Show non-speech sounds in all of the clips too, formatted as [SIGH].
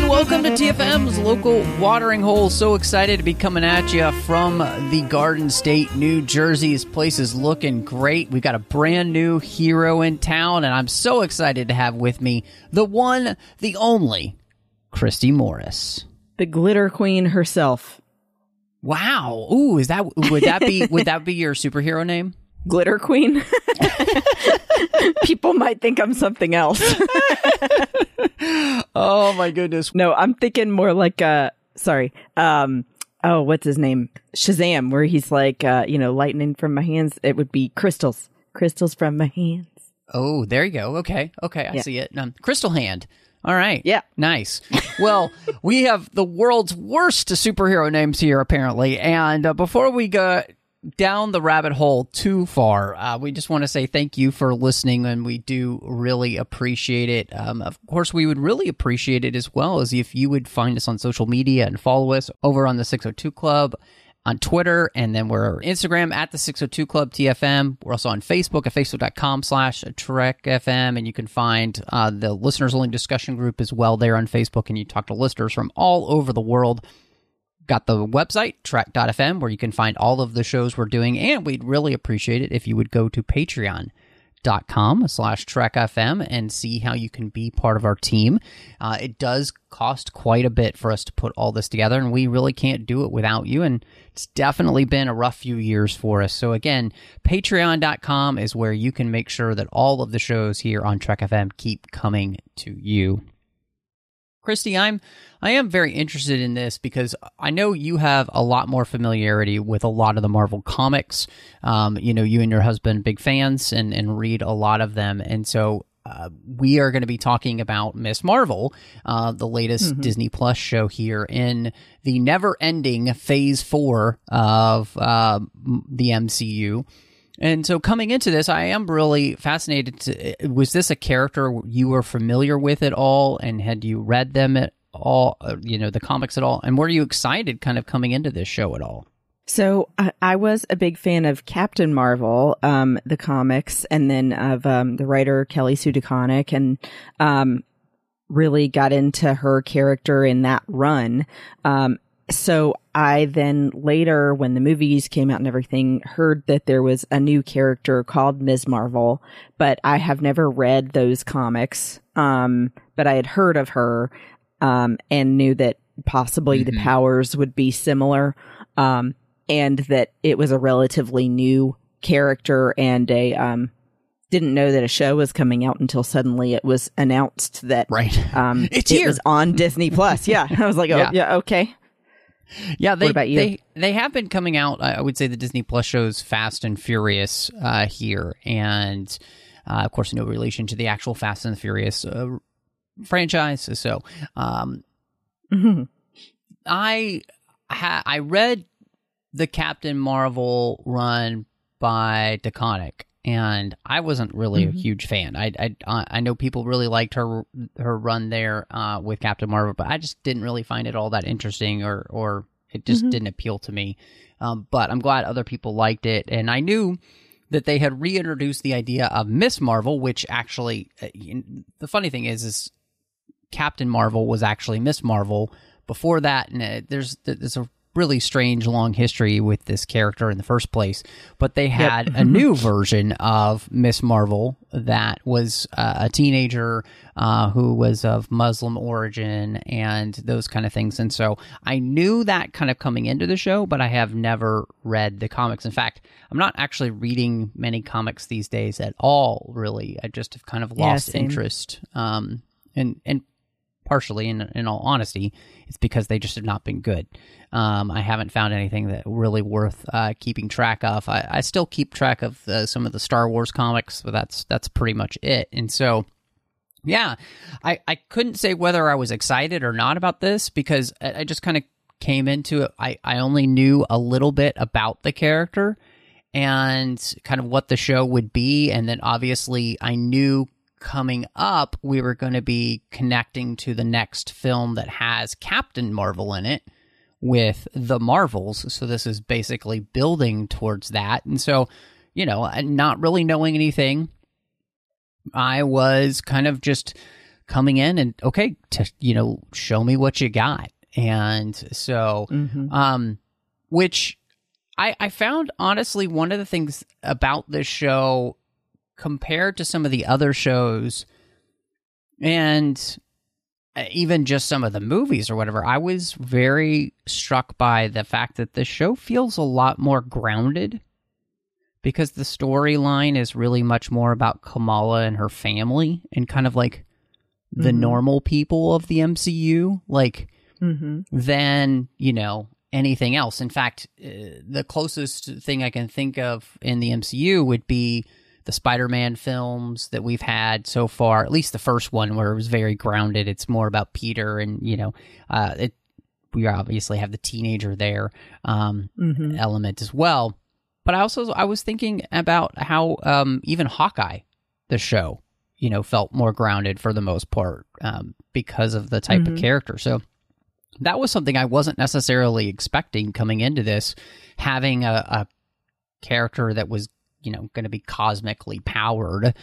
And welcome to TFM's local watering hole. So excited to be coming at you from the Garden State, New Jersey. This place is looking great. We've got a brand new hero in town, and I'm so excited to have with me the one, the only, Christy Morris. The glitter queen herself. Wow. Ooh, is that would that be would that be your superhero name? Glitter queen. [LAUGHS] People might think I'm something else. [LAUGHS] Oh my goodness. no, I'm thinking more like uh sorry. Um oh, what's his name? Shazam, where he's like uh, you know, lightning from my hands. It would be crystals. Crystals from my hands. Oh, there you go. Okay. Okay. I Yeah. see it. Um, Crystal Hand. All right. Yeah. Nice. Well, we have the world's worst superhero names here, apparently. And uh, before we go down the rabbit hole too far, uh, we just want to say thank you for listening, and we do really appreciate it. Um, of course, we would really appreciate it as well as if you would find us on social media and follow us over on the 602 Club on Twitter, and then we're Instagram at the 602 Club TFM. We're also on Facebook at facebook.com slash Trek FM, and you can find uh, the listeners only discussion group as well there on Facebook, and you talk to listeners from all over the world. Got the website, trek.fm, where you can find all of the shows we're doing, and we'd really appreciate it if you would go to Patreon dot com slash trek fm and see how you can be part of our team. Uh, it does cost quite a bit for us to put all this together and we really can't do it without you and it's definitely been a rough few years for us. So again patreon.com is where you can make sure that all of the shows here on trek fm keep coming to you Christy, I'm I am very interested in this because I know you have a lot more familiarity with a lot of the Marvel comics. Um, you know, you and your husband big fans and and read a lot of them, and so. Uh, we are going to be talking about Miss Marvel, uh, the latest Disney Plus show here in the never-ending Phase Four of uh, the MCU. And so coming into this, I am really fascinated. To, was this a character you were familiar with at all, and had you read them at all? uh, You know, the comics at all, and were you excited, kind of coming into this show at all? So I, I was a big fan of Captain Marvel, um, the comics, and then of um, the writer Kelly Sue DeConnick, and um, really got into her character in that run. Um, so I then later, when the movies came out and everything, heard that there was a new character called Ms. Marvel, but I have never read those comics. Um, but I had heard of her, um, and knew that possibly the powers would be similar. Um, and that it was a relatively new character and a, um, didn't know that a show was coming out until suddenly it was announced that Right. um, [LAUGHS] It's it here. was on Disney Plus. Yeah, [LAUGHS] I was like, oh Yeah. yeah, okay. Yeah, they they they have been coming out. I would say the Disney Plus shows Fast and Furious uh, here, and uh, of course, no relation to the actual Fast and the Furious uh, franchise. So, um, Mhm. I ha- I read the Captain Marvel run by DeConnick, and I wasn't really a huge fan. I I I know people really liked her her run there uh, with Captain Marvel, but I just didn't really find it all that interesting, or or it just didn't appeal to me. Um, but I'm glad other people liked it, and I knew that they had reintroduced the idea of Miss Marvel, which actually, uh, the funny thing is, is Captain Marvel was actually Miss Marvel before that, and uh, there's there's a really strange long history with this character in the first place. But they had a [LAUGHS] new version of Miss Marvel that was uh, a teenager uh, who was of Muslim origin and those kind of things. And so I knew that kind of coming into the show, but I have never read the comics. In fact, I'm not actually reading many comics these days at all. Really, I just have kind of lost same. interest. Um, and and partially, in in all honesty, it's because they just have not been good. Um, I haven't found anything that really worth uh, keeping track of. I, I still keep track of uh, some of the Star Wars comics, but that's that's pretty much it. And so, Yeah, I, I couldn't say whether I was excited or not about this because I, I just kind of came into it. I, I only knew a little bit about the character and kind of what the show would be. And then obviously I knew coming up we were going to be connecting to the next film that has Captain Marvel in it with the Marvels. So this is basically building towards that. And so, you know, not really knowing anything I was kind of just coming in and okay, to, you know, show me what you got. And so, mm-hmm. um, which I, I found honestly one of the things about this show compared to some of the other shows and even just some of the movies or whatever, I was very struck by the fact that the show feels a lot more grounded because the storyline is really much more about Kamala and her family and kind of like the mm-hmm. normal people of the MCU, like mm-hmm. than you know anything else. In fact, uh, the closest thing I can think of in the MCU would be the Spider-Man films that we've had so far. At least the first one, where it was very grounded. It's more about Peter, and you know, uh, it. We obviously have the teenager there um, mm-hmm. element as well but I also I was thinking about how um, even Hawkeye, the show, you know, felt more grounded for the most part um, because of the type mm-hmm. of character. So that was something I wasn't necessarily expecting coming into this, having a, a character that was you know going to be cosmically powered.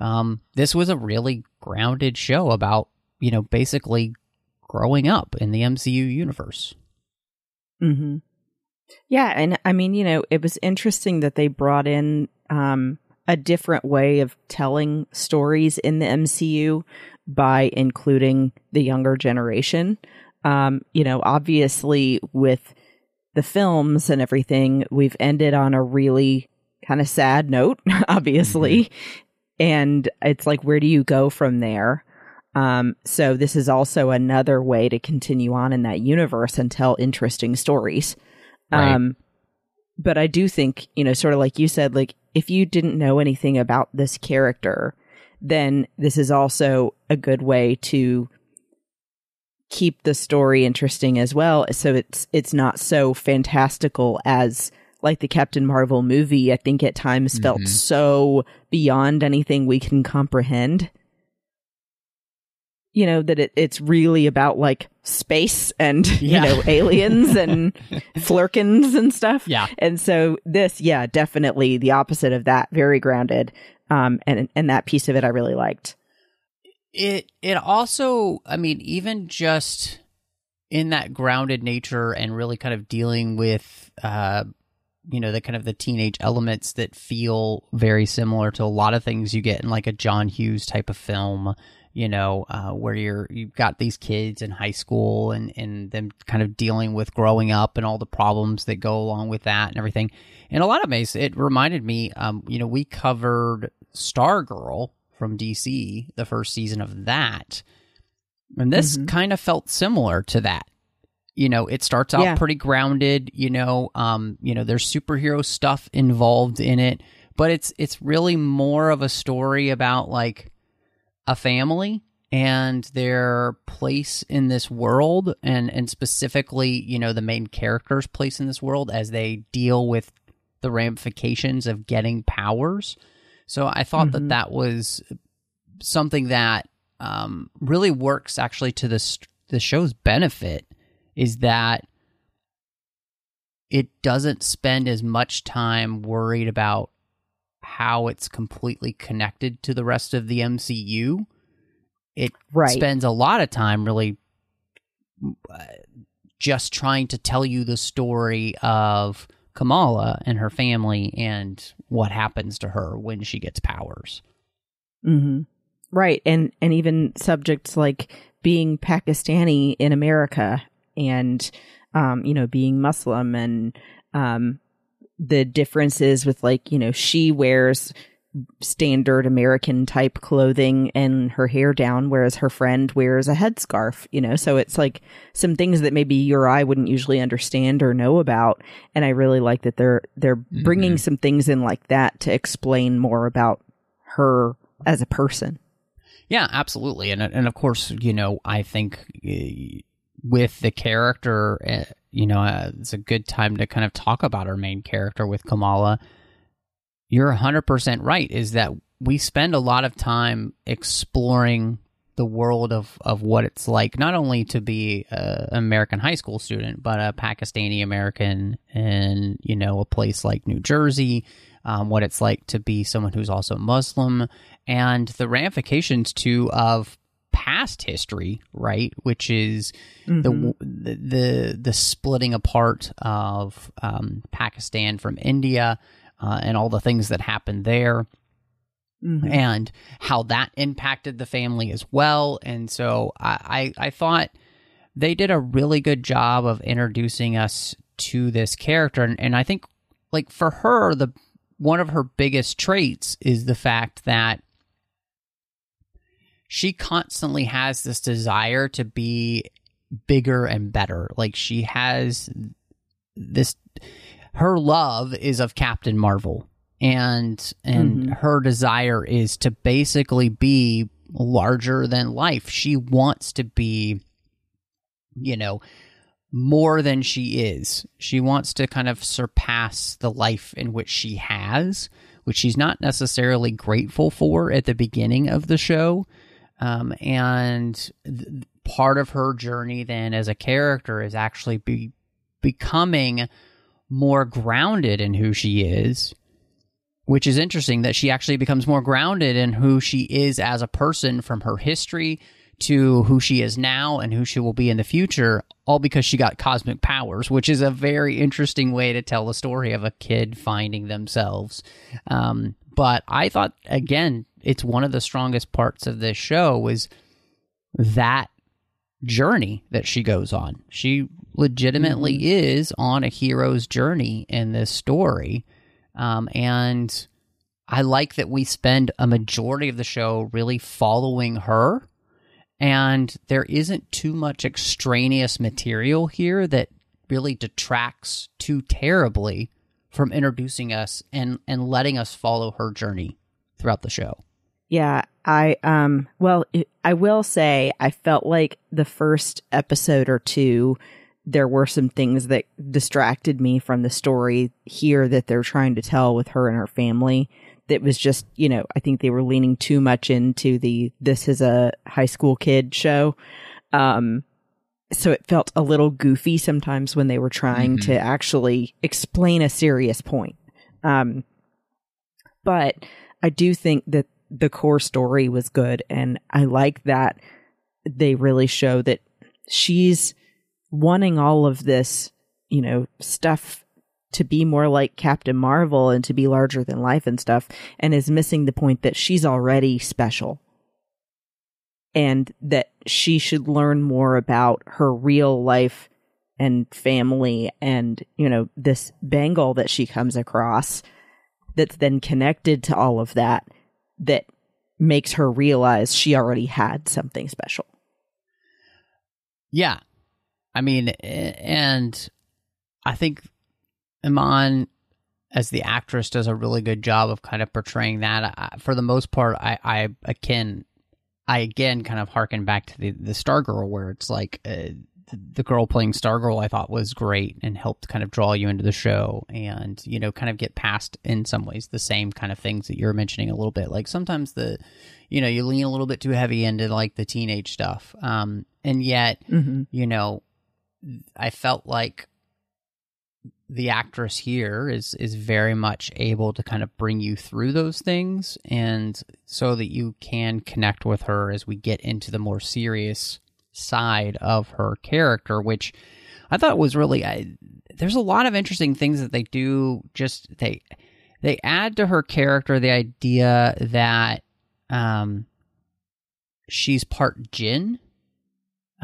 Um, this was a really grounded show about you know basically growing up in the MCU universe. Mm-hmm. Yeah, and I mean, you know, it was interesting that they brought in um, a different way of telling stories in the MCU by including the younger generation. Um, you know, obviously with the films and everything, we've ended on a really kind of sad note, [LAUGHS] obviously. Mm-hmm. And it's like, where do you go from there? Um, so this is also another way to continue on in that universe and tell interesting stories. Right. Um, but I do think, you know, sort of like you said, like if you didn't know anything about this character, then this is also a good way to keep the story interesting as well. So it's it's not so fantastical as like the Captain Marvel movie. I think at times felt mm-hmm. so beyond anything we can comprehend you know that it, it's really about like space and yeah. you know aliens [LAUGHS] and Flerkens and stuff yeah and so this yeah definitely the opposite of that very grounded um and and that piece of it i really liked it it also i mean even just in that grounded nature and really kind of dealing with uh you know the kind of the teenage elements that feel very similar to a lot of things you get in like a John Hughes type of film you know, uh, where you're you've got these kids in high school and and them kind of dealing with growing up and all the problems that go along with that and everything. In a lot of ways, it reminded me, um, you know, we covered Stargirl from DC, the first season of that, and this mm-hmm. kind of felt similar to that. You know, it starts out yeah. pretty grounded. You know, um, you know, there's superhero stuff involved in it, but it's it's really more of a story about like a family and their place in this world and and specifically you know the main character's place in this world as they deal with the ramifications of getting powers so i thought mm-hmm. that that was something that um, really works actually to this the show's benefit is that it doesn't spend as much time worried about how it's completely connected to the rest of the MCU. It right. spends a lot of time really uh, just trying to tell you the story of Kamala and her family and what happens to her when she gets powers. Mm-hmm. Right, and and even subjects like being Pakistani in America and um, you know being Muslim and um, the differences with like you know she wears standard American type clothing and her hair down, whereas her friend wears a headscarf, you know? So it's like some things that maybe you or I wouldn't usually understand or know about. And I really like that they're, they're mm-hmm. bringing some things in like that to explain more about her as a person. Yeah, absolutely, and and of course, you know, I think uh, with the character, uh, you know, uh, it's a good time to kind of talk about our main character with Kamala. You're 100% right. Is that we spend a lot of time exploring the world of, of what it's like, not only to be an American high school student, but a Pakistani American in, you know, a place like New Jersey, um, what it's like to be someone who's also Muslim, and the ramifications too of past history, right? Which is mm-hmm. the, the, the splitting apart of um, Pakistan from India uh, and all the things that happened there mm-hmm. and how that impacted the family as well. And so I, I, I thought they did a really good job of introducing us to this character. And, and I think, like, for her, the one of her biggest traits is the fact that she constantly has this desire to be bigger and better. Like she has this her love is of Captain Marvel and and mm-hmm. her desire is to basically be larger than life. She wants to be you know more than she is. She wants to kind of surpass the life in which she has, which she's not necessarily grateful for at the beginning of the show. Um, and th- part of her journey then as a character is actually be becoming more grounded in who she is which is interesting that she actually becomes more grounded in who she is as a person from her history to who she is now and who she will be in the future, all because she got cosmic powers, which is a very interesting way to tell the story of a kid finding themselves. Um, but I thought, again, it's one of the strongest parts of this show was that journey that she goes on. She legitimately mm-hmm. is on a hero's journey in this story. Um, and I like that we spend a majority of the show really following her. And there isn't too much extraneous material here that really detracts too terribly from introducing us and, and letting us follow her journey throughout the show. Yeah, I um well, I will say I felt like the first episode or two there were some things that distracted me from the story here that they're trying to tell with her and her family that was just you know i think they were leaning too much into the this is a high school kid show um so it felt a little goofy sometimes when they were trying mm-hmm. to actually explain a serious point um but i do think that the core story was good and i like that they really show that she's wanting all of this, you know, stuff to be more like Captain Marvel and to be larger than life and stuff, and is missing the point that she's already special. And that she should learn more about her real life and family and, you know, this bangle that she comes across that's then connected to all of that that makes her realize she already had something special. Yeah, I mean, and I think Iman as the actress does a really good job of kind of portraying that. I, for the most part, I, I again, I again kind of harken back to the the Stargirl, where it's like uh, the, girl playing Stargirl. I thought was great and helped kind of draw you into the show, and you know, kind of get past in some ways the same kind of things that you're mentioning a little bit. Like sometimes the, you know, you lean a little bit too heavy into like the teenage stuff, um, and yet, mm-hmm. you know I felt like the actress here is is very much able to kind of bring you through those things and so that you can connect with her as we get into the more serious side of her character which I thought was really I, there's a lot of interesting things that they do just they they add to her character the idea that um she's part jinn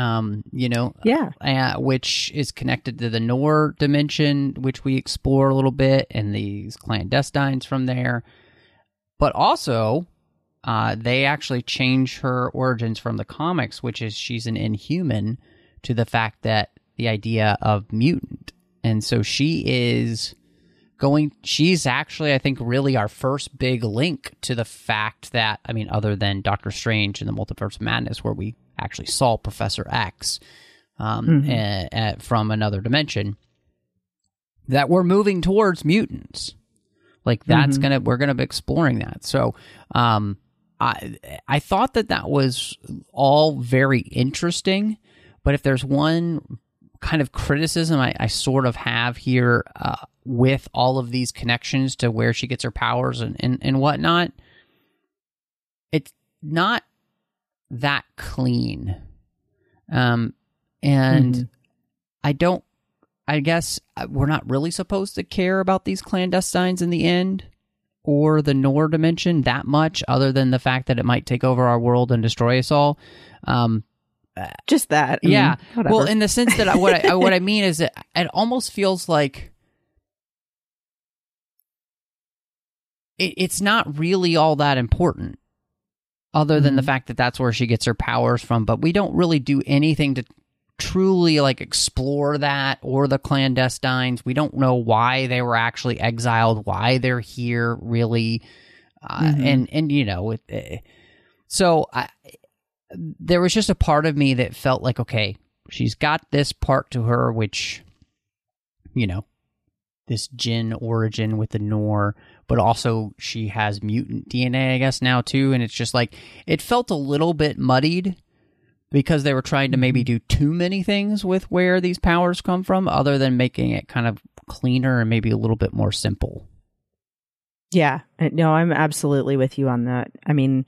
um, you know, yeah, uh, which is connected to the Noor dimension, which we explore a little bit, and these clandestines from there. But also, uh, they actually change her origins from the comics, which is she's an inhuman, to the fact that the idea of mutant, and so she is going she's actually i think really our first big link to the fact that i mean other than doctor strange and the multiverse of madness where we actually saw professor x um, Mhm. eh, eh, from another dimension that we're moving towards mutants like that's Mhm. gonna we're gonna be exploring that so um i i thought that that was all very interesting but if there's one kind of criticism I, I sort of have here uh, with all of these connections to where she gets her powers and, and, and whatnot, it's not that clean. Um, and Mhm. I don't, I guess uh, we're not really supposed to care about these clandestines in the end or the Noor dimension that much, other than the fact that it might take over our world and destroy us all. Um, Just that. I yeah. mean. Well, in the sense that I, what I what I [LAUGHS] mean is that it almost feels like it, it's not really all that important, other than the Mhm. fact that that's where she gets her powers from. But we don't really do anything to truly like explore that or the clandestines. We don't know why they were actually exiled, why they're here, really, uh, Mhm. and and you know, it, eh, so I there was just a part of me that felt like, okay, she's got this part to her, which, you know, this jinn origin with the Noor, but also she has mutant DNA, I guess, now too. And it's just like, it felt a little bit muddied because they were trying to maybe do too many things with where these powers come from, other than making it kind of cleaner and maybe a little bit more simple. Yeah. Uh, No, I'm absolutely with you on that. I mean,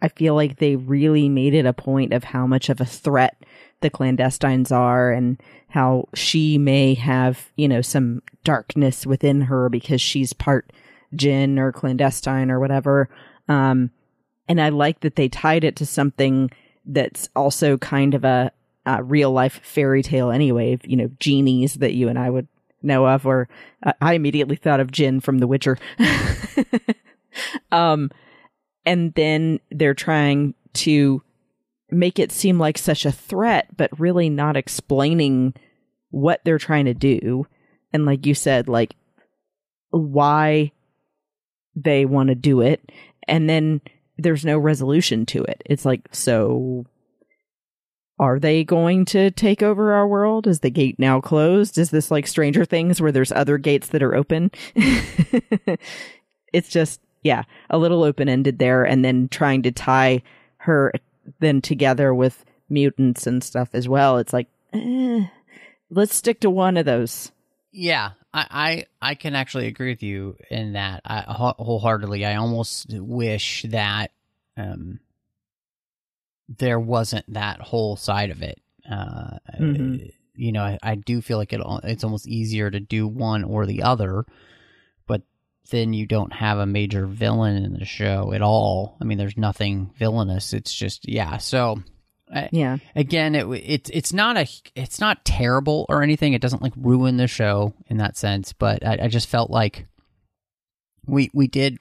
I feel like they really made it a point of how much of a threat the clandestines are and how she may have, you know, some darkness within her because she's part jinn or clandestine or whatever. Um, and I like that they tied it to something that's also kind of a, a real life fairy tale anyway, you know, genies that you and I would know of, or uh, I immediately thought of Jin from The Witcher. [LAUGHS] um, and then they're trying to make it seem like such a threat, but really not explaining what they're trying to do. And like you said, like why they want to do it. And then there's no resolution to it. It's like, so are they going to take over our world? Is the gate now closed? Is this like Stranger Things where there's other gates that are open? [LAUGHS] it's just, yeah, a little open ended there. And then trying to tie her then together with mutants and stuff as well. It's like, eh, let's stick to one of those. Yeah, I, I, I can actually agree with you in that I, wholeheartedly. I almost wish that um, there wasn't that whole side of it. Uh, Mhm. You know, I, I do feel like it, it's almost easier to do one or the other, but then you don't have a major villain in the show at all. I mean, there's nothing villainous. It's just yeah. So Yeah. again it it's it's not a it's not terrible or anything it doesn't like ruin the show in that sense but i, I just felt like we we did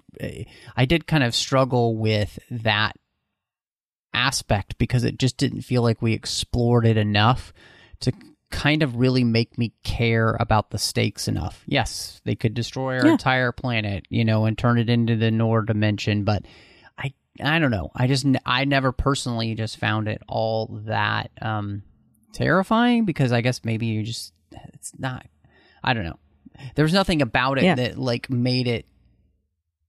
i did kind of struggle with that aspect because it just didn't feel like we explored it enough to kind of really make me care about the stakes enough yes they could destroy our Yeah. entire planet you know and turn it into the Noor dimension but I don't know. I just I never personally just found it all that um terrifying because I guess maybe you just it's not I don't know. There was nothing about it Yeah. that like made it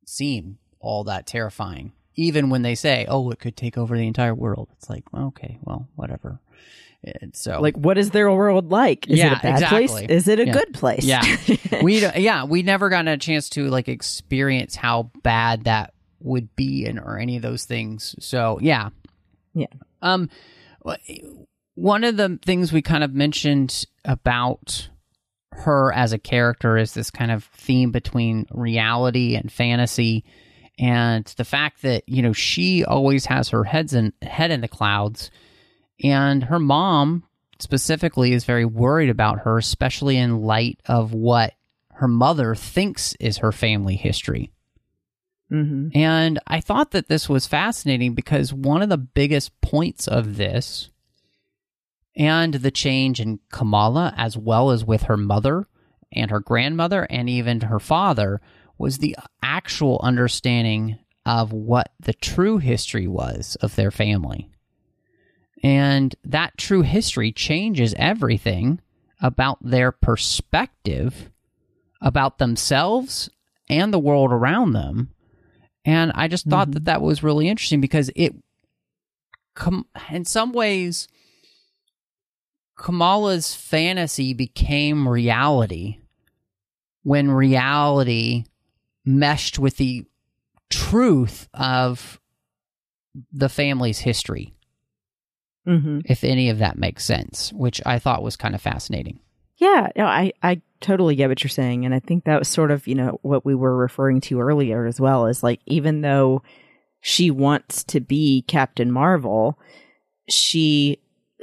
seem all that terrifying. Even when they say, "Oh, it could take over the entire world," it's like, okay, well, whatever. And so, Like, what is their world like? Is Yeah, it a bad place? exactly. Is it a Yeah. good place? yeah, [LAUGHS] we yeah we never got a chance to like experience how bad that would be and or any of those things. So yeah, Yeah. Um, one of the things we kind of mentioned about her as a character is this kind of theme between reality and fantasy and the fact that you know she always has her heads in head in the clouds and her mom specifically is very worried about her especially in light of what her mother thinks is her family history hmm and I thought that this was fascinating because one of the biggest points of this and the change in Kamala, as well as with her mother, and her grandmother and even her father was the actual understanding of what the true history was of their family. And that true history changes everything about their perspective about themselves and the world around them. And I just thought that that was really interesting because it, com- in some ways, Kamala's fantasy became reality when reality meshed with the truth of the family's history, Mm-hmm. if any of that makes sense, which I thought was kind of fascinating. Yeah, no, I, I totally get what you're saying. And I think that was sort of, you know, what we were referring to earlier as well is like, even though she wants to be Captain Marvel, she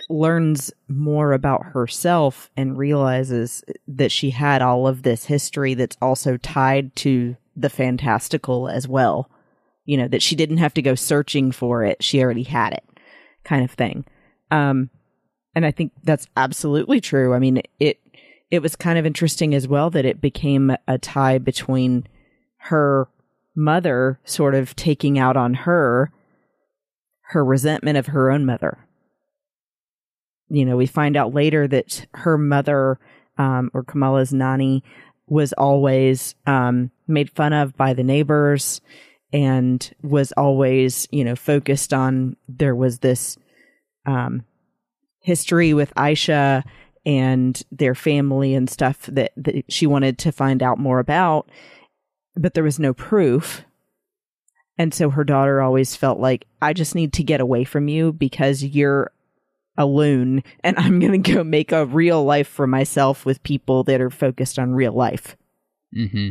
learns more about herself and realizes that she had all of this history that's also tied to the fantastical as well. You know, that she didn't have to go searching for it. She already had it kind of thing. Um, and I think that's absolutely true. I mean, it, it was kind of interesting as well that it became a tie between her mother sort of taking out on her her resentment of her own mother. You know, we find out later that her mother, um, or Kamala's Nani, was always um, made fun of by the neighbors and was always, you know, focused on there was this um, history with Aisha and their family and stuff that, that she wanted to find out more about, but there was no proof. And so her daughter always felt like, I just need to get away from you because you're a loon [LAUGHS] and I'm going to go make a real life for myself with people that are focused on real life. Mm-hmm.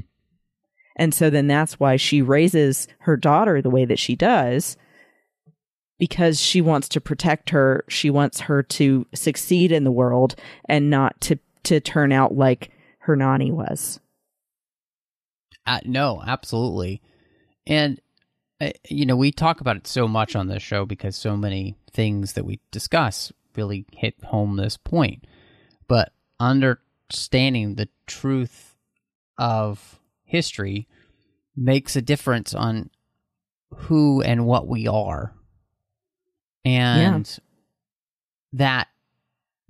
And so then that's why she raises her daughter the way that she does because she wants to protect her. She wants her to succeed in the world and not to, to turn out like her Nani was. Uh, no, absolutely. And, uh, you know, we talk about it so much on this show because so many things that we discuss really hit home this point. But understanding the truth of history makes a difference on who and what we are. And that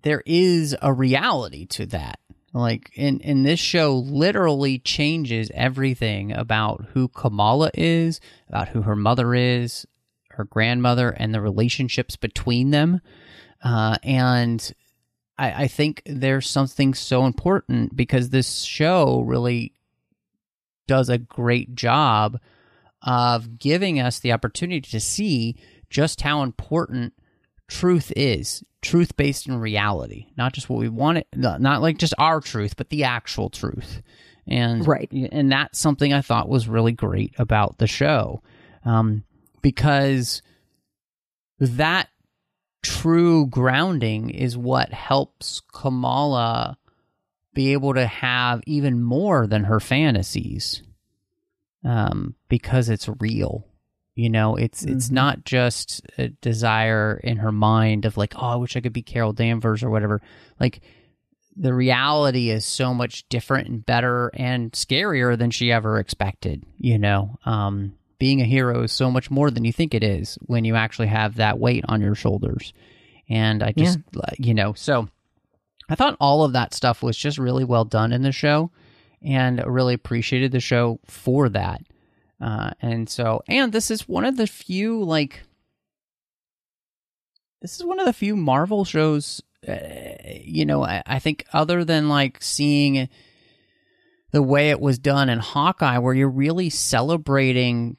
there is a reality to that. Like in in this show literally changes everything about who Kamala is, about who her mother is, her grandmother and the relationships between them. Uh, and I, I think there's something so important because this show really does a great job of giving us the opportunity to see just how important truth is truth based in reality not just what we want it not, like just our truth but the actual truth and Right. and that's something i thought was really great about the show um, because that true grounding is what helps kamala be able to have even more than her fantasies um, because it's real you know it's it's Mhm. not just a desire in her mind of like oh i wish i could be carol danvers or whatever. Like the reality is so much different and better and scarier than she ever expected you know? Um, being a hero is so much more than you think it is when you actually have that weight on your shoulders. And i just like, you know so i thought all of that stuff was just really well done in the show and really appreciated the show for that uh, and so, and this is one of the few like, this is one of the few Marvel shows, uh, you know, I, I think other than like seeing the way it was done in Hawkeye, where you're really celebrating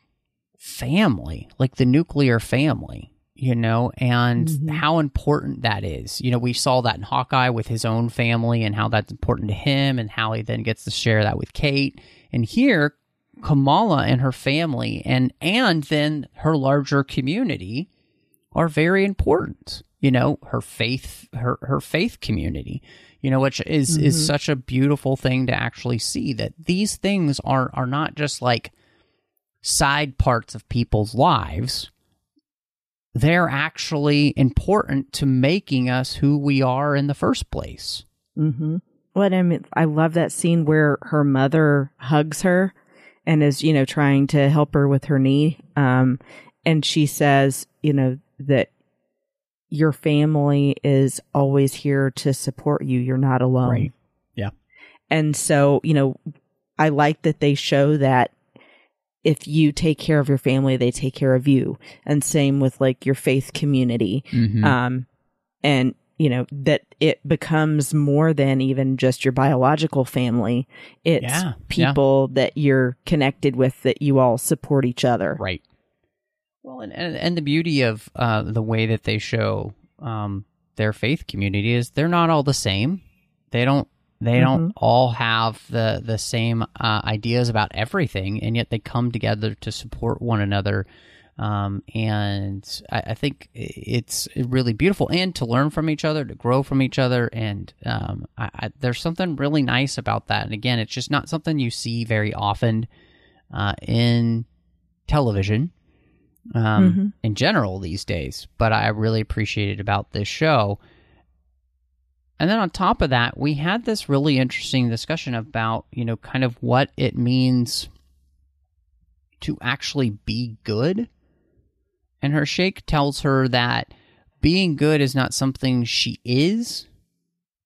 family, like the nuclear family, you know, and Mhm. how important that is. You know, we saw that in Hawkeye with his own family and how that's important to him and how he then gets to share that with Kate. And here, Kamala and her family and and then her larger community are very important. You know, her faith her her faith community, you know, which is is Mhm. such a beautiful thing to actually see that these things are are not just like side parts of people's lives. They're actually important to making us who we are in the first place. Mm-hmm. What I mean, I love that scene where her mother hugs her and is, you know, trying to help her with her knee. Um, and she says, you know, that your family is always here to support you. You're not alone. Right. Yeah. And so, you know, I like that they show that if you take care of your family, they take care of you. And same with like your faith community. Mhm. Um, and you know, that it becomes more than even just your biological family. It's Yeah, yeah. people that you're connected with that you all support each other. Right. Well, and and, and the beauty of uh, the way that they show um, their faith community is they're not all the same. They don't they don't all have the the same uh, ideas about everything, and yet they come together to support one another. Um, and I, I think it's really beautiful, and to learn from each other, to grow from each other, and um, I, I, there's something really nice about that. And again, it's just not something you see very often uh, in television um, in general these days, but I really appreciated about this show. And then on top of that, we had this really interesting discussion about, you know, kind of what it means to actually be good. And her sheikh tells her that being good is not something she is,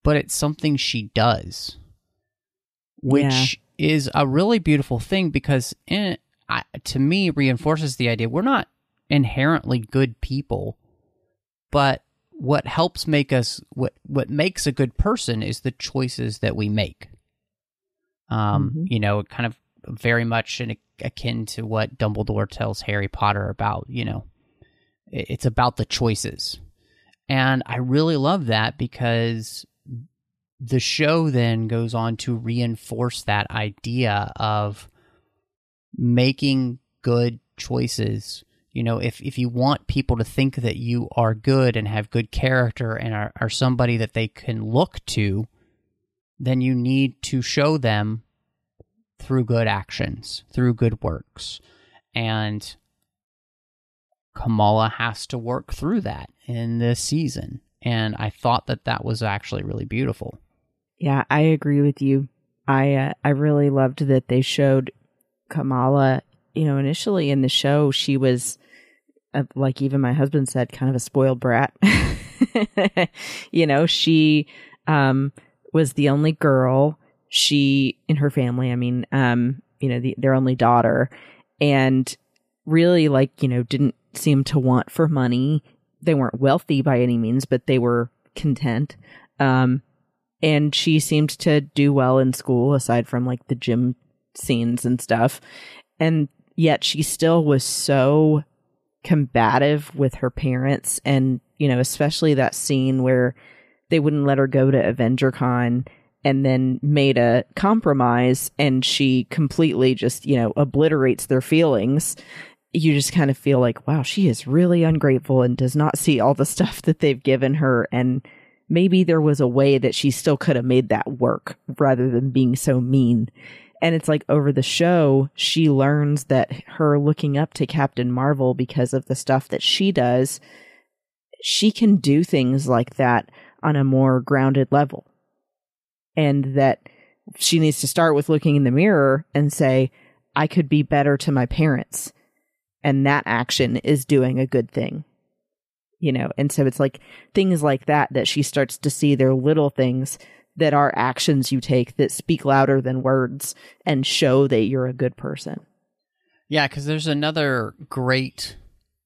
but it's something she does, which is a really beautiful thing because in I, to me reinforces the idea we're not inherently good people, but what helps make us what what makes a good person is the choices that we make. Um, Mhm. you know, kind of very much in, akin to what Dumbledore tells Harry Potter about. You know, it's about the choices, and I really love that because the show then goes on to reinforce that idea of making good choices. You know, if, if you want people to think that you are good and have good character and are, are somebody that they can look to, then you need to show them through good actions, through good works. And Kamala has to work through that in this season. And I thought that that was actually really beautiful. Yeah, I agree with you. I uh, I really loved that they showed Kamala. You know, initially in the show, she was uh, like even my husband said, kind of a spoiled brat. [LAUGHS] you know, she um, was the only girl. She in her family. I mean, um, you know, the, their only daughter, and really like you know didn't seem to want for money. They weren't wealthy by any means, but they were content. Um, and she seemed to do well in school aside from like the gym scenes and stuff and yet she still was so combative with her parents and you know especially that scene where they wouldn't let her go to AvengerCon and then made a compromise and she completely just you know obliterates their feelings you just kind of feel like wow she is really ungrateful and does not see all the stuff [LAUGHS] that they've given her and maybe there was a way that she still could have made that work rather than being so mean. And it's like over the show, she learns that her looking up to Captain Marvel because of the stuff that she does, she can do things like that on a more grounded level. And that she needs to start with looking in the mirror and say, I could be better to my parents. And that action is doing a good thing you know and so it's like things like that that she starts to see they're little things that are actions you take that speak louder than words and show that you're a good person Yeah, because there's another great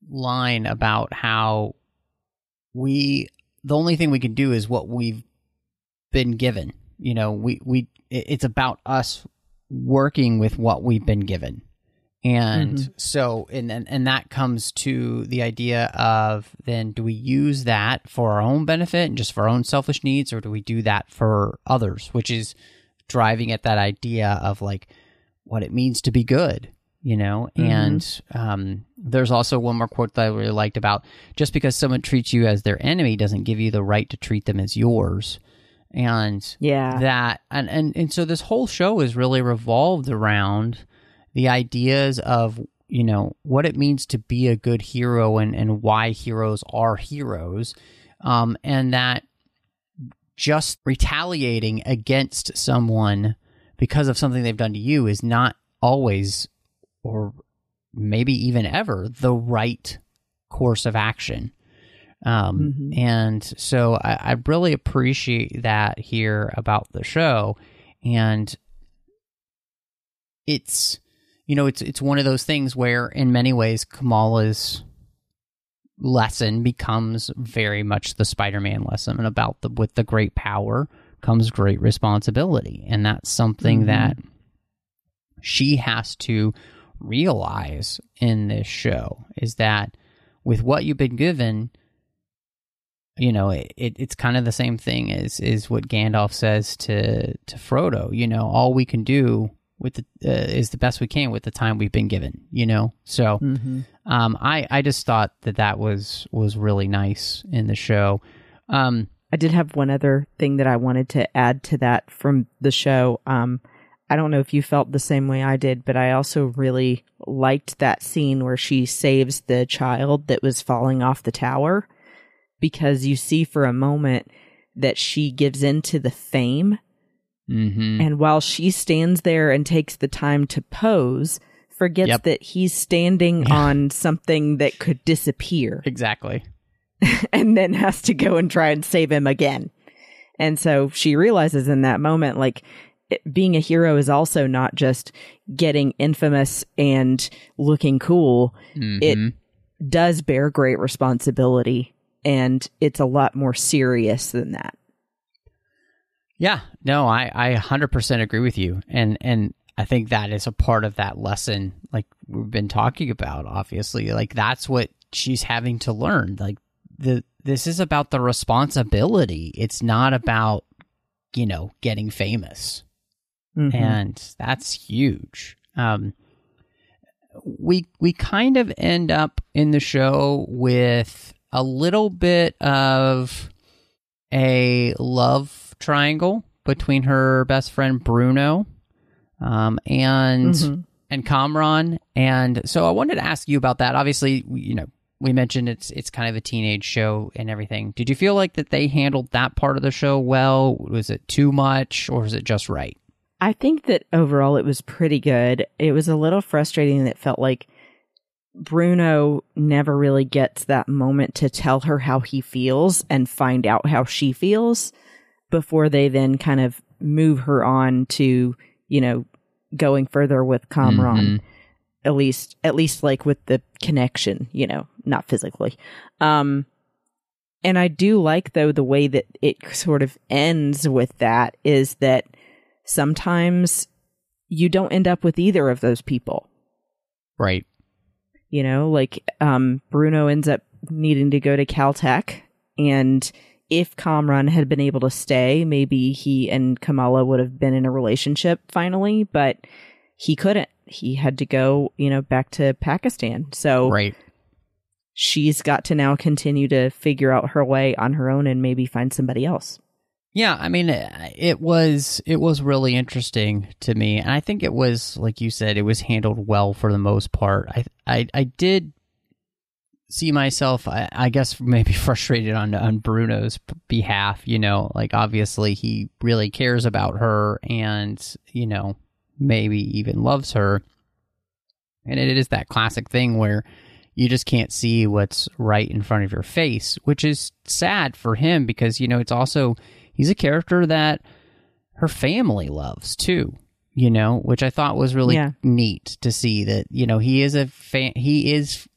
line about how we the only thing we can do is what we've been given. You know, we we it's about us working with what we've been given. And so and, and and that comes to the idea of then do we use that for our own benefit and just for our own selfish needs or do we do that for others, which is driving at that idea of like what it means to be good, you know? And um, there's also one more quote that I really liked about just because someone treats you as their enemy doesn't give you the right to treat them as yours. And yeah that and, and and so this whole show is really revolved around the ideas of you know what it means to be a good hero and and why heroes are heroes um and that just retaliating against someone because of something they've done to you is not always or maybe even ever the right course of action. Um, Mhm. And so I, I really appreciate that here about the show. And it's, you know, it's, it's one of those things where in many ways Kamala's lesson becomes very much the Spider-Man lesson and about the, with the great power comes great responsibility. And that's something Mhm. that she has to realize in this show is that with what you've been given, you know, it, it, it's kind of the same thing as is what Gandalf says to to Frodo. You know, all we can do with the uh, is the best we can with the time we've been given. You know, so Mm-hmm. um, I I just thought that that was was really nice in the show. Um, I did have one other thing that I wanted to add to that from the show. Um, I don't know if you felt the same way I did, but I also really liked that scene where she saves the child that was falling off the tower because you see for a moment that she gives in to the fame. Mhm. And while she stands there and takes the time to pose, forgets Yep. that he's standing Yeah. on something that could disappear [LAUGHS] exactly. and then has to go and try and save him again. And so she realizes in that moment, like, it, being a hero is also not just getting infamous and looking cool. It Mhm. does bear great responsibility, and it's a lot more serious than that. Yeah, no, I I 100% agree with you. And and I think that is a part of that lesson like we've been talking about obviously. Like that's what she's having to learn. Like the this is about the responsibility. It's not about you know, getting famous. Mhm. And that's huge. Um we we kind of end up in the show with a little bit of a love triangle between her best friend Bruno um, and Mhm. and Kamran. And so I wanted to ask you about that. Obviously, you know, we mentioned it's it's kind of a teenage show and everything. Did you feel like that they handled that part of the show well? Was it too much or was it just right? I think that overall it was pretty good. It was a little frustrating that it felt like Bruno never really gets that moment to tell her how he feels and find out how she feels before they then kind of move her on to, you know, going further with Kamran. Mhm. At least at least like with the connection, you know, not physically. Um and I do like though the way that it sort of ends with that is that sometimes you don't end up with either of those people. Right. You know, like um, Bruno ends up needing to go to Caltech, and if Kamran had been able to stay, maybe he and Kamala would have been in a relationship finally, but he couldn't. He had to go, you know, back to Pakistan. So Right. she's got to now continue to figure out her way on her own and maybe find somebody else. Yeah, I mean, uh, it was it was really interesting to me, and I think it was like you said, it was handled well for the most part. I I, I did see myself, I, I guess, maybe [LAUGHS] frustrated on on Bruno's behalf. You know, like obviously he really cares about her, and you know, maybe even loves her, and it is that classic thing where you just can't see what's right in front of your face, which is sad for him because you know it's also he's a character that her family loves too you know which i thought was really Yeah. neat to see that you know he is a fan. he is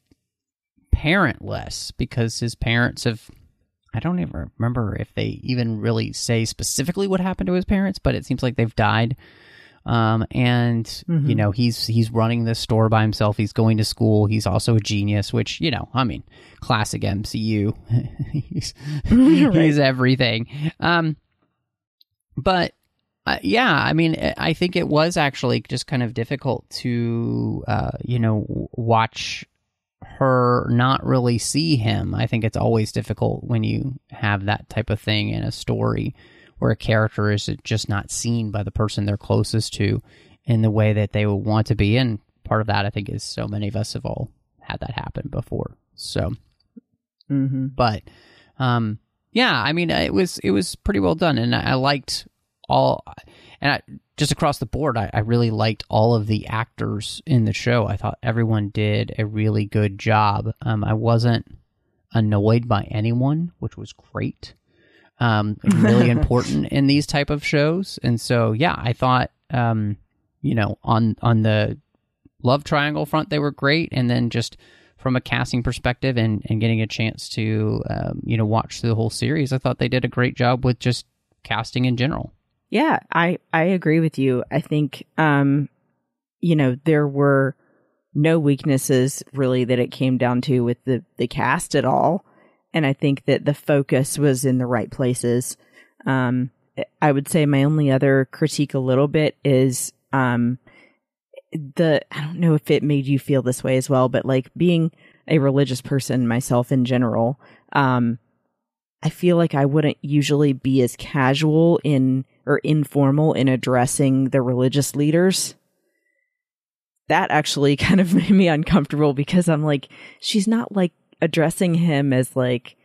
parentless because his parents have i don't even remember if they even really say specifically what happened to his parents but it seems like they've died. Um, and Mhm. you know he's he's running this store by himself. He's going to school. He's also a genius which you know i mean classic mcu [LAUGHS] he's, [LAUGHS] he's everything. Um but uh, yeah i mean i think it was actually just kind of difficult to uh you know watch her not really see him. I think it's always difficult when you have that type of thing in a story where a character is just not seen by the person they're closest to in the way that they would want to be. And part of that i think is so many of us have all had that happen before. So Mm-hmm. but um yeah, I mean, it was it was pretty well done, and I, I liked all, and I, just across the board, I, I really liked all of the actors in the show. I thought everyone did a really good job. Um, I wasn't annoyed by anyone, which was great. Um, really [LAUGHS] important in these type of shows, and so yeah, I thought, um, you know, on on the love triangle front, they were great, and then just from a casting perspective and, and getting a chance to um, you know watch the whole series, I thought they did a great job with just casting in general. Yeah, I I agree with you. I think um you know there were no weaknesses really that it came down to with the the cast at all, and I think that the focus was in the right places. Um I would say my only other critique a little bit is um the I don't know if it made you feel this way as well, but like being a religious person myself in general, um, I feel like I wouldn't usually be as casual in or informal in addressing the religious leaders. That actually [LAUGHS] kind of made me uncomfortable because I'm like, she's not like addressing him as like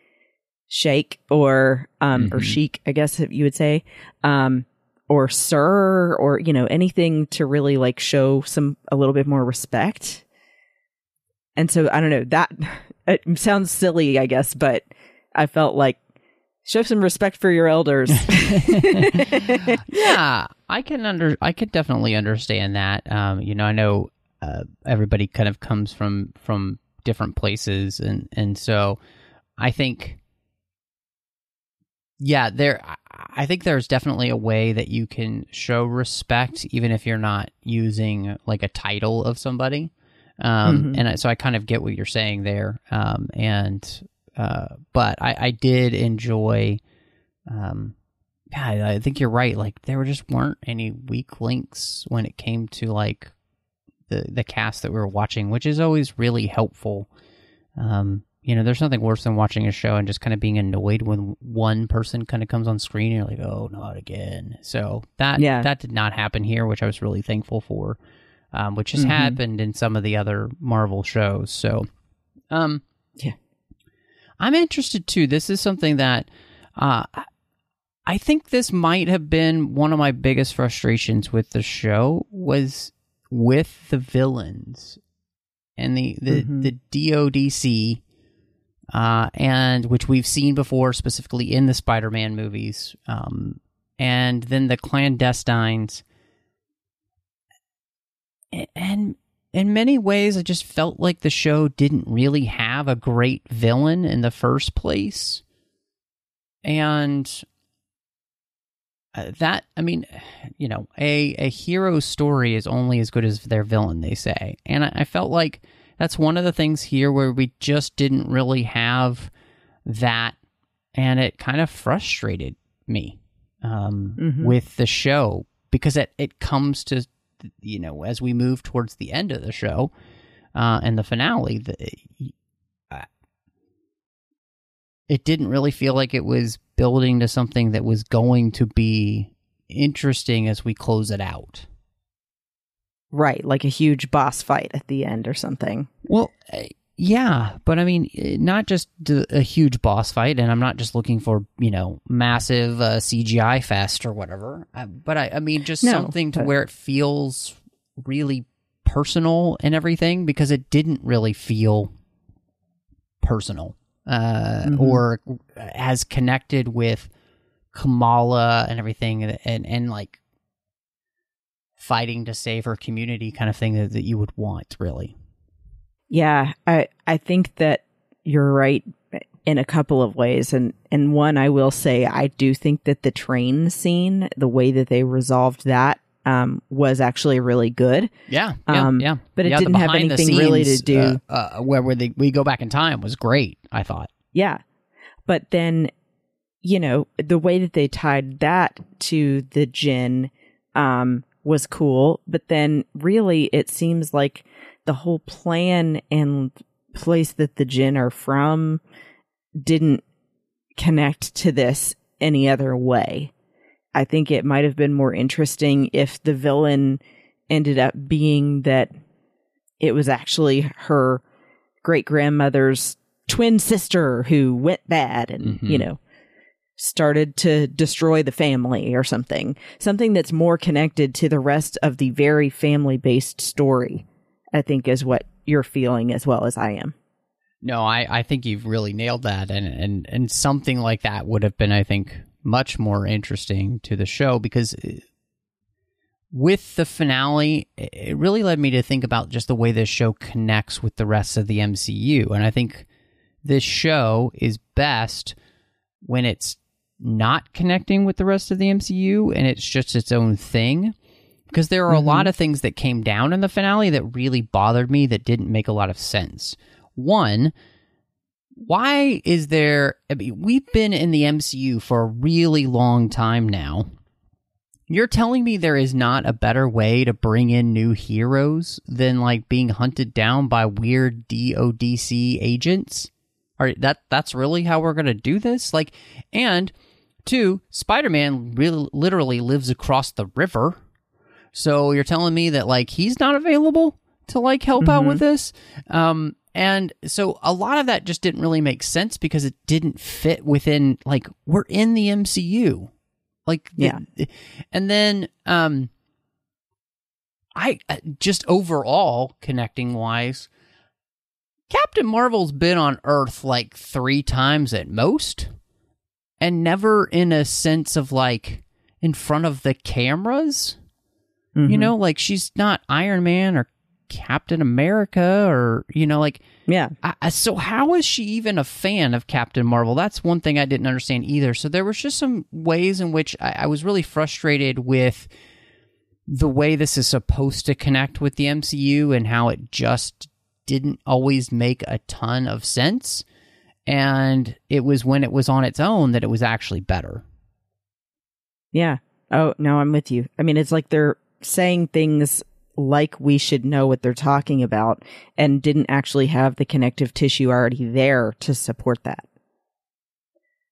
Sheikh or um mm-hmm. or Sheik, I guess you would say. Um or sir or you know anything to really like show some a little bit more respect and so i don't know that [LAUGHS] it sounds silly i guess but i felt like show some respect for your elders [LAUGHS] [LAUGHS] yeah i can under i could definitely understand that um you know i know uh, everybody kind of comes from from different places and and so i think yeah there I think there's definitely a way that you can show respect, even if you're not using like a title of somebody. Um, mm-hmm. And so I kind of get what you're saying there. Um, and, uh, but I, I did enjoy, um, yeah, I think you're right. Like there just weren't any weak links when it came to like the, the cast that we were watching, which is always really helpful. Um, you know, there's nothing worse than watching a show and just kind of being annoyed when one person kind of comes on screen and you're like, oh, not again. So that yeah. that did not happen here, which I was really thankful for, um, which has mm-hmm. happened in some of the other Marvel shows. So, um, I'm interested too. This is something that uh, I think this might have been one of my biggest frustrations with the show was with the villains and the the, mm-hmm. the DODC uh, and which we've seen before, specifically in the Spider-Man movies, um, and then the clandestines, and in many ways, I just felt like the show didn't really have a great villain in the first place, and uh, that I mean, you know, a a hero story is only as good as their villain, they say, and I, I felt like that's one of the things here where we just didn't really have that, and it kind of frustrated me um, mm-hmm. with the show because it it comes to you know as we move towards the end of the show uh, and the finale, the, uh, it didn't really feel like it was building to something that was going to be interesting as we close it out. Right, like a huge boss fight at the end or something. Well, yeah, but I mean, eh, not just a huge boss fight, and I'm not just looking for you know massive uh, CGI fest or whatever. Uh, but I, I mean, just no, something to but... where it feels really personal and everything, because it didn't really feel personal uh, mm-hmm. or as connected with Kamala and everything, and and like fighting to save her community kind of thing that, that you would want, really. Yeah, I I think that you're right in a couple of ways and and one I will say I do think that the train scene, the way that they resolved that um, was actually really good. Yeah, yeah, um, yeah. But it yeah, didn't have anything scenes, really to do uh, uh, where where they, we go back in time was great. I thought. Yeah, but then you know the way that they tied that to the jinn um, was cool, but then really it seems like the whole plan and place that the Jinn are from didn't connect to this any other way. I think it might have been more interesting if the villain ended up being that it was actually her great grandmother's twin sister who went bad and, mm-hmm. you know, started to destroy the family or something. Something that's more connected to the rest of the very family based story, I think is what you're feeling as well as I am. No, I, I think you've really nailed that, and, and and something like that would have been, I think, much more interesting to the show because uh, with the finale, it really led me to think about just the way this show connects with the rest of the MCU, and I think this show is best when it's not connecting with the rest of the MCU and it's just its own thing. Because there are mm-hmm. a lot of things that came down in the finale that really bothered me that didn't make a lot of sense. One, why is there? I mean, we've been in the MCU for a really long time now. You're telling me there is not a better way to bring in new heroes than like being hunted down by weird DODC agents? Are that that's really how we're going to do this? Like and two, Spider-Man really literally lives across the river. So you're telling me that like he's not available to like help mm-hmm. out with this? Um and so a lot of that just didn't really make sense because it didn't fit within like we're in the MCU. Like yeah. The, and then um I uh, just overall connecting wise Captain Marvel's been on Earth like 3 times at most and never in a sense of like in front of the cameras. Mm-hmm. You know, like she's not Iron Man or Captain America or you know like yeah. I, so how is she even a fan of Captain Marvel? That's one thing I didn't understand either. So there was just some ways in which I, I was really frustrated with the way this is supposed to connect with the MCU and how it just didn't always make a ton of sense. And it was when it was on its own that it was actually better. Yeah. Oh, no, I'm with you. I mean, it's like they're saying things like we should know what they're talking about and didn't actually have the connective tissue already there to support that.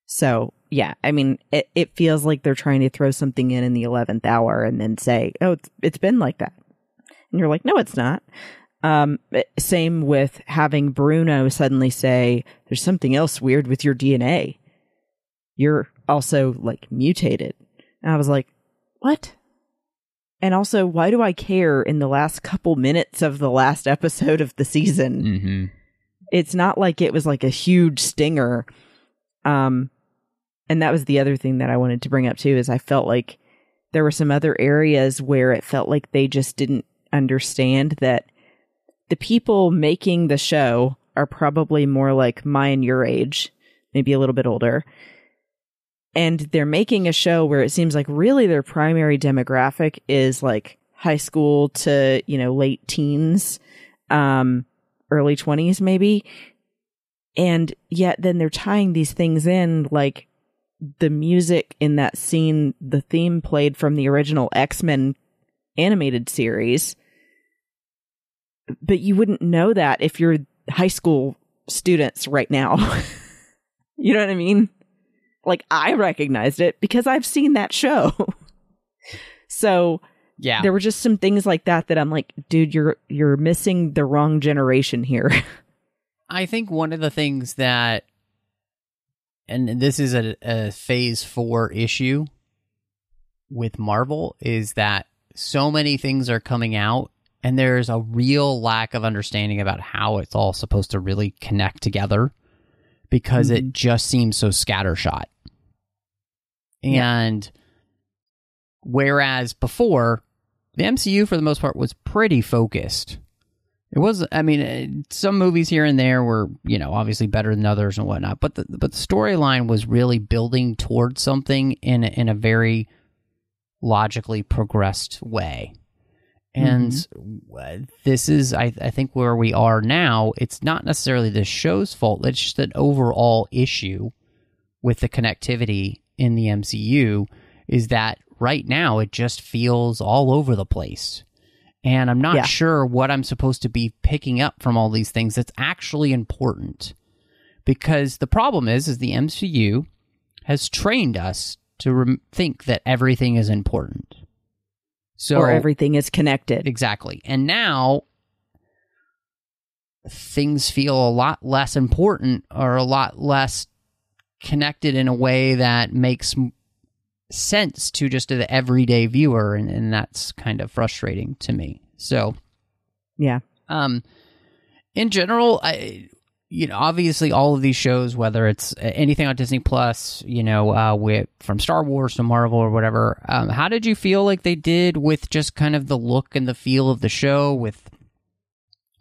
So, yeah, I mean, it, it feels like they're trying to throw something in in the 11th hour and then say, oh, it's, it's been like that. And you're like, no, it's not. Um, same with having Bruno suddenly say, there's something else weird with your DNA. You're also like mutated. And I was like, what? And also, why do I care in the last couple minutes of the last episode of the season? Mm-hmm. It's not like it was like a huge stinger. Um, and that was the other thing that I wanted to bring up too, is I felt like there were some other areas where it felt like they just didn't understand that the people making the show are probably more like my and your age, maybe a little bit older and they're making a show where it seems like really their primary demographic is like high school to you know late teens um early 20s maybe. And yet then they're tying these things in like the music in that scene the theme played from the original x-men animated series. But you wouldn't know that if you're high school students right now. [LAUGHS] You know what i mean like I recognized it because I've seen that show. [LAUGHS] so yeah. There were just some things like that that I'm like, dude, you're you're missing the wrong generation here. [LAUGHS] I think one of the things that and this is a, a phase 4 issue with Marvel is that so many things are coming out and there's a real lack of understanding about how it's all supposed to really connect together because mm-hmm. it just seems so scattershot. And yeah. whereas before, the MCU for the most part was pretty focused. It was, I mean, uh, some movies here and there were, you know, obviously better than others and whatnot, but the but the storyline was really building towards something in in a very logically progressed way. And mm-hmm. this is, I, I think, where we are now. It's not necessarily the show's fault. It's just an overall issue with the connectivity in the MCU is that right now it just feels all over the place. And I'm not yeah. sure what I'm supposed to be picking up from all these things that's actually important. Because the problem is is the MCU has trained us to rem- think that everything is important. So or everything is connected. Exactly. And now things feel a lot less important or a lot less connected in a way that makes sense to just the everyday viewer, and, and that's kind of frustrating to me. So, Yeah. um, in general, I, you know, obviously all of these shows, whether it's anything on Disney Plus, you know, uh, with from Star Wars to Marvel or whatever, um, how did you feel like they did with just kind of the look and the feel of the show, with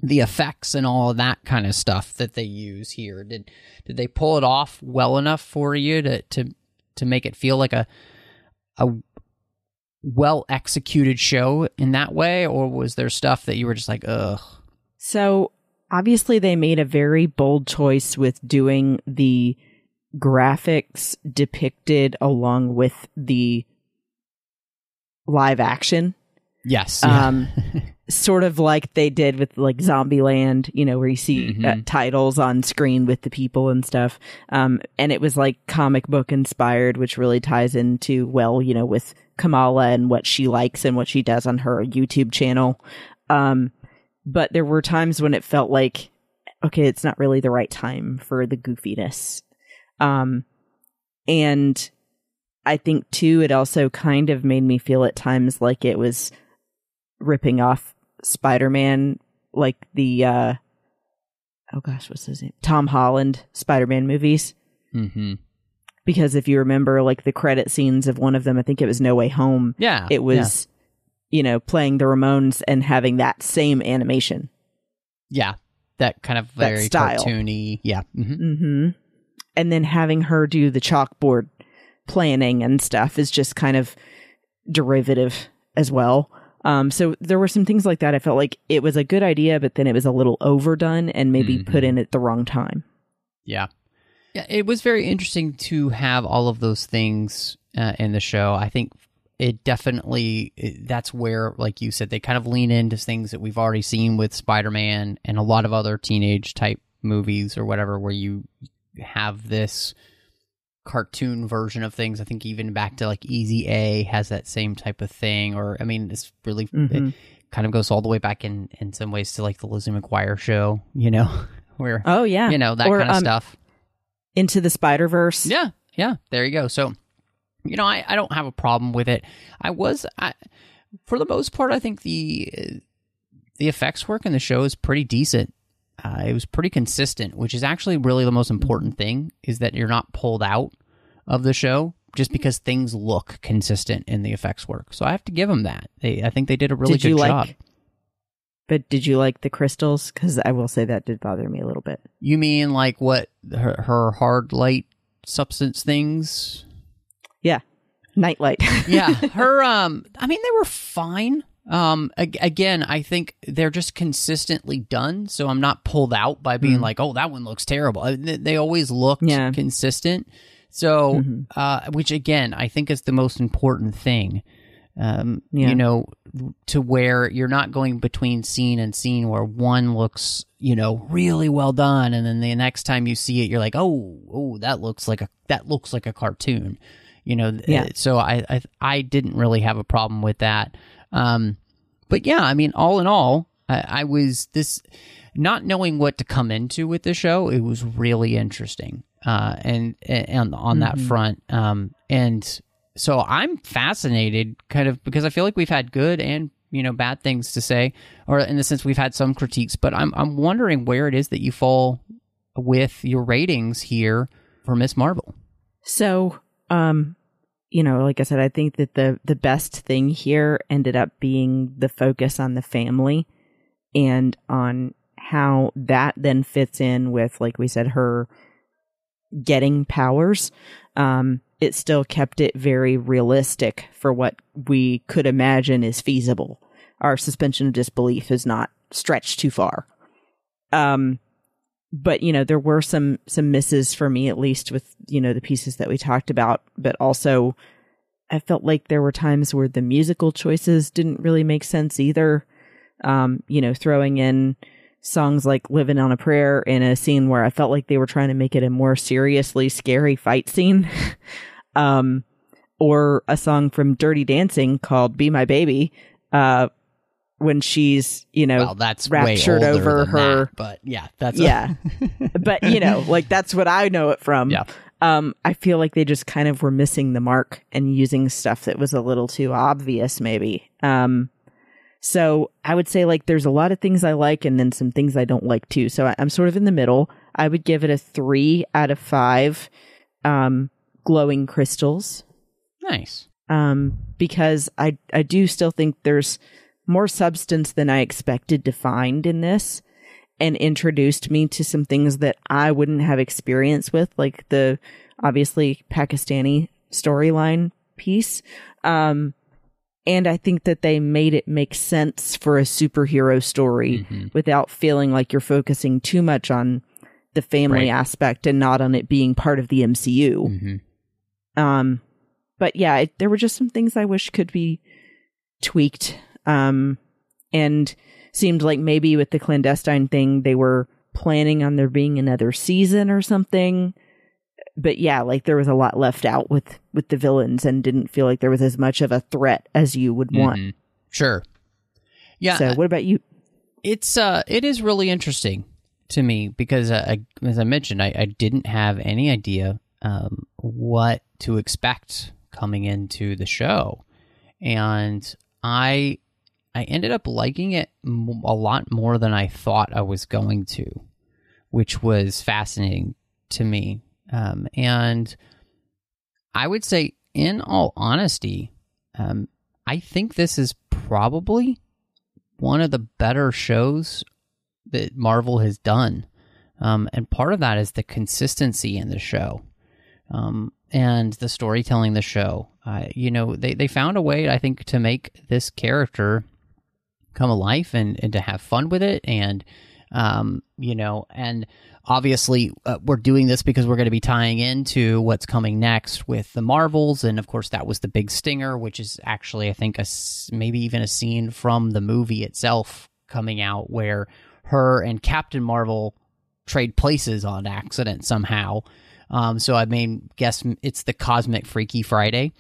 the effects and all of that kind of stuff that they use here? Did did they pull it off well enough for you to to to make it feel like a a well executed show in that way, or was there stuff that you were just like, ugh? So obviously they made a very bold choice with doing the graphics depicted along with the live action. Yes. Um, [LAUGHS] sort of like they did with like Zombieland, you know, where you see uh, Mhm. titles on screen with the people and stuff. Um, and it was like comic book inspired, which really ties into well, you know, with Kamala and what she likes and what she does on her YouTube channel. Um, but there were times when it felt like, okay, it's not really the right time for the goofiness. Um, and I think too, it also kind of made me feel at times like it was ripping off Spider-Man, like the, uh, oh gosh, what's his name? Tom Holland Spider-Man movies. hmm Because if you remember, like the credit scenes of one of them, I think it was No Way Home. Yeah. It was, you know, playing the Ramones and having that same animation. Yeah. That kind of very style. cartoony. Yeah. hmm hmm And then having her do the chalkboard planning and stuff is just kind of derivative as well. Um, so there were some things like that. I felt like it was a good idea, but then it was a little overdone and maybe put in at the wrong time. Yeah. Yeah. It was very interesting to have all of those things uh, in the show. I think it definitely, it- that's where, like you said, they kind of lean into things that we've already seen with Spider Man and a lot of other teenage type movies or whatever, where you have this cartoon version of things. I think even back to like Easy A has that same type of thing. Or, I mean, it's really, it Mhm. kind of goes all the way back in, in some ways to like the Lizzie McGuire show, you know, [LAUGHS] where, Oh yeah, you know, that Or, kind of um, stuff. Into the Spider Verse. Yeah, yeah. There you go. So, you know, I, I don't have a problem with it. I was, I, for the most part, I think the the effects work in the show is pretty decent. Uh, it was pretty consistent, which is actually really the most important thing. Is that you're not pulled out of the show just because things look consistent in the effects work. So I have to give them that. They, I think they did a really Did good you job. like? But did you like the crystals? Because I will say that did bother me a little bit. You mean like what her, her hard light substance things? Yeah, nightlight. [LAUGHS] yeah, her um I mean they were fine. Um ag- again, I think they're just consistently done, so I'm not pulled out by being Mm. like, "Oh, that one looks terrible." Uh, They, always looked Yeah. consistent. So, Mhm. uh which again, I think is the most important thing. Um Yeah. you know, to where you're not going between scene and scene where one looks, you know, really well done and then the next time you see it you're like, "Oh, oh, that looks like a that looks like a cartoon." You know, Yeah. so I, I I didn't really have a problem with that. Um, but yeah, I mean, all in all, I, I was this not knowing what to come into with the show. It was really interesting, uh, and, and on that Mhm. front, um, and so I'm fascinated, kind of because I feel like we've had good and you know bad things to say, or in the sense we've had some critiques. But I'm I'm wondering where it is that you fall with your ratings here for Ms. Marvel. So, um, you know, like I said, I think that the the best thing here ended up being the focus on the family and on how that then fits in with, like we said, her getting powers. Um, it still kept it very realistic for what we could imagine is feasible. Our suspension of disbelief is not stretched too far. Um, but you know there were some some misses for me at least with you know the pieces that we talked about. But also i felt like there were times where the musical choices didn't really make sense either. Um you know throwing in songs like living on a prayer in a scene where i felt like they were trying to make it a more seriously scary fight scene. [LAUGHS] Um or a song from dirty dancing called be my baby uh when she's you know well, that's raptured over her- that, but yeah, that's yeah [LAUGHS] but you know like that's what i know it from Yeah. um, I feel like they just kind of were missing the mark and using stuff that was a little too obvious, maybe. Um, so I would say like there's a lot of things I like and then some things I don't like too. So I, I'm sort of in the middle. I would give it a three out of five um, glowing crystals Nice. um, because I I do still think there's more substance than I expected to find in this, and introduced me to some things that I wouldn't have experience with, like the obviously Pakistani storyline piece. Um, and I think that they made it make sense for a superhero story Mhm. without feeling like you're focusing too much on the family Right. aspect and not on it being part of the MCU. Mhm. Um, but yeah, it, there were just some things I wish could be tweaked. Um, and seemed like maybe with the clandestine thing, they were planning on there being another season or something. But yeah, like there was a lot left out with with the villains, and didn't feel like there was as much of a threat as you would want. Mhm. Sure. Yeah. So, what about you? it's uh it is really interesting to me because uh, I, as I mentioned, I, I didn't have any idea um, what to expect coming into the show, and I I ended up liking it a lot more than I thought I was going to, which was fascinating to me. Um, and I would say, in all honesty, um, I think this is probably one of the better shows that Marvel has done. Um, and part of that is the consistency in the show um, and the storytelling in the show. Uh, you know, they, they found a way, I think, to make this character come alive and, and to have fun with it. And, um, you know, and obviously uh, we're doing this because we're going to be tying into what's coming next with the Marvels. And of course, that was the big stinger, which is actually, I think, a, maybe even a scene from the movie itself coming out where her and Captain Marvel trade places on accident somehow. Um, so I mean, guess it's the Cosmic Freaky Friday.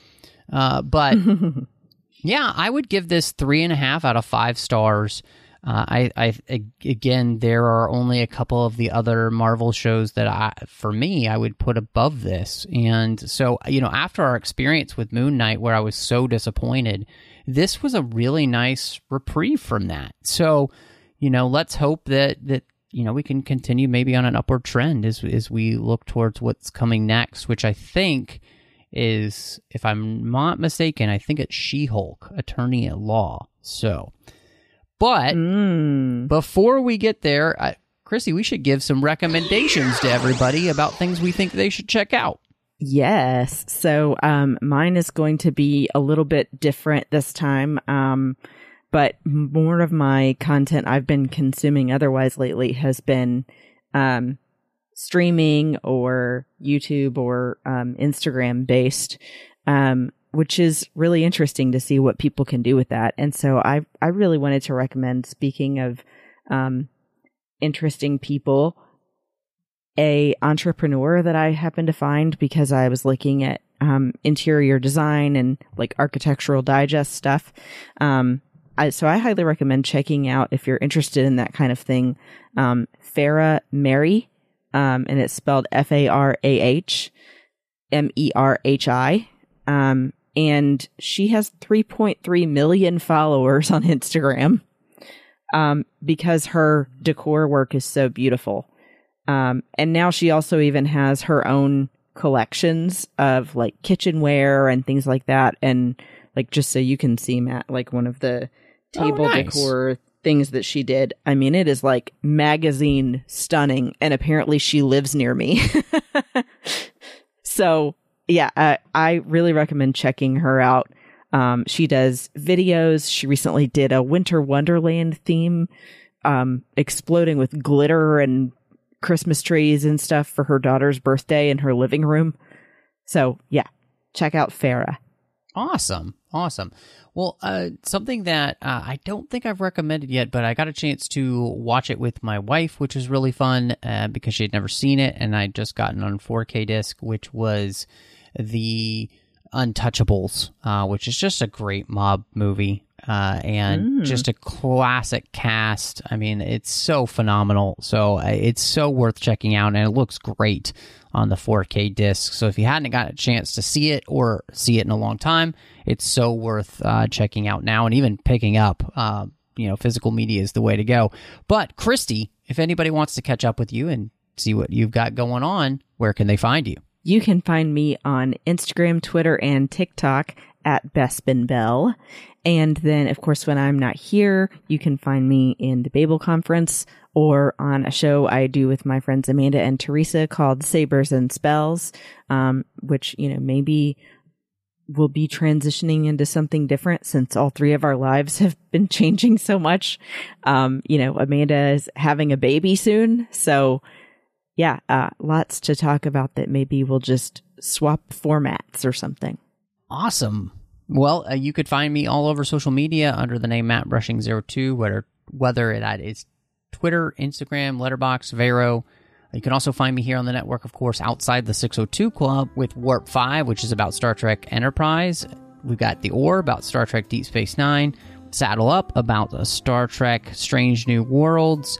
Uh, but [LAUGHS] yeah, I would give this three and a half out of five stars. Uh, I, I, again, there are only a couple of the other Marvel shows that I, for me, I would put above this. And so, you know, after our experience with Moon Knight, where I was so disappointed, this was a really nice reprieve from that. So, you know, let's hope that that you know we can continue maybe on an upward trend as as we look towards what's coming next, which I think is, if I'm not mistaken, I think it's She-Hulk, Attorney at Law. So, but Mm. before we get there, I, Chrissy, we should give some recommendations to everybody about things we think they should check out. Yes. So um mine is going to be a little bit different this time. Um but more of my content I've been consuming otherwise lately has been um streaming or YouTube or um Instagram based. Um which is really interesting to see what people can do with that. And so I I really wanted to recommend speaking of um interesting people a entrepreneur that I happened to find because I was looking at um, interior design and like architectural digest stuff. Um, I, so I highly recommend checking out if you're interested in that kind of thing. Um, Farah Merhi, um, and it's spelled F A R A H M E R H I. Um, and she has 3.3 million followers on Instagram um, because her decor work is so beautiful. Um, and now she also even has her own collections of like kitchenware and things like that. And like, just so you can see, Matt, like one of the Oh, table nice. decor things that she did. I mean, it is like magazine stunning. And apparently she lives near me. [LAUGHS] so yeah, I, I really recommend checking her out. Um, she does videos. She recently did a winter wonderland theme, um, exploding with glitter and Christmas trees and stuff for her daughter's birthday in her living room. So yeah, check out Farah. Awesome. Awesome. Well, uh, something that uh, I don't think I've recommended yet, but I got a chance to watch it with my wife, which was really fun uh, because she had never seen it, and I'd just gotten on 4K disc, which was the Untouchables, uh, which is just a great mob movie. Uh, and just a classic cast. I mean, it's so phenomenal. So it's so worth checking out, and it looks great on the 4K disc. So if you hadn't got a chance to see it or see it in a long time, it's so worth uh, checking out now, and even picking up. Uh, you know, physical media is the way to go. But Christy, if anybody wants to catch up with you and see what you've got going on, where can they find you? You can find me on Instagram, Twitter, and TikTok at Bespin Bell. And then, of course, when I'm not here, you can find me in the Babel Conference or on a show I do with my friends Amanda and Teresa called Sabers and Spells, um, which, you know, maybe will be transitioning into something different since all three of our lives have been [LAUGHS] changing so much. Um, you know, Amanda is having a baby soon. So, yeah, uh, lots to talk about that maybe we'll just swap formats or something. Awesome. Well, uh, you could find me all over social media under the name Matt Rushing02, whether whether that is Twitter, Instagram, Letterboxd, Vero. You can also find me here on the network, of course, outside the 602 Club with Warp 5, which is about Star Trek Enterprise. We've got The Orb about Star Trek Deep Space Nine, Saddle Up about Star Trek Strange New Worlds,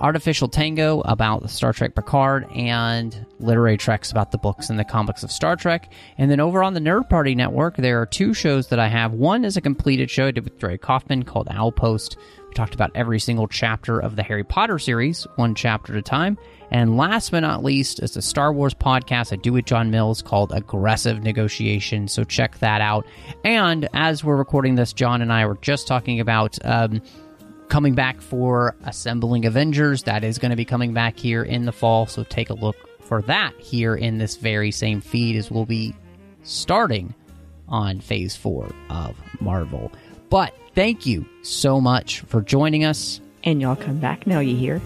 Artificial Tango about the Star Trek Picard, and Literary Treks about the books and the comics of Star Trek. And then over on the Nerd Party Network, there are two shows that I have. One is a completed show I did with Dre Kaufman called Owl Post. We talked about every single chapter of the Harry Potter series, one chapter at a time. And last but not least, is a Star Wars podcast I do with John Mills called Aggressive Negotiation. So check that out. And as we're recording this, John and I were just talking about um, coming back for Assembling Avengers. That is going to be coming back here in the fall. So take a look for that here in this very same feed as we'll be starting on phase four of Marvel. But thank you so much for joining us. And y'all come back now, you hear?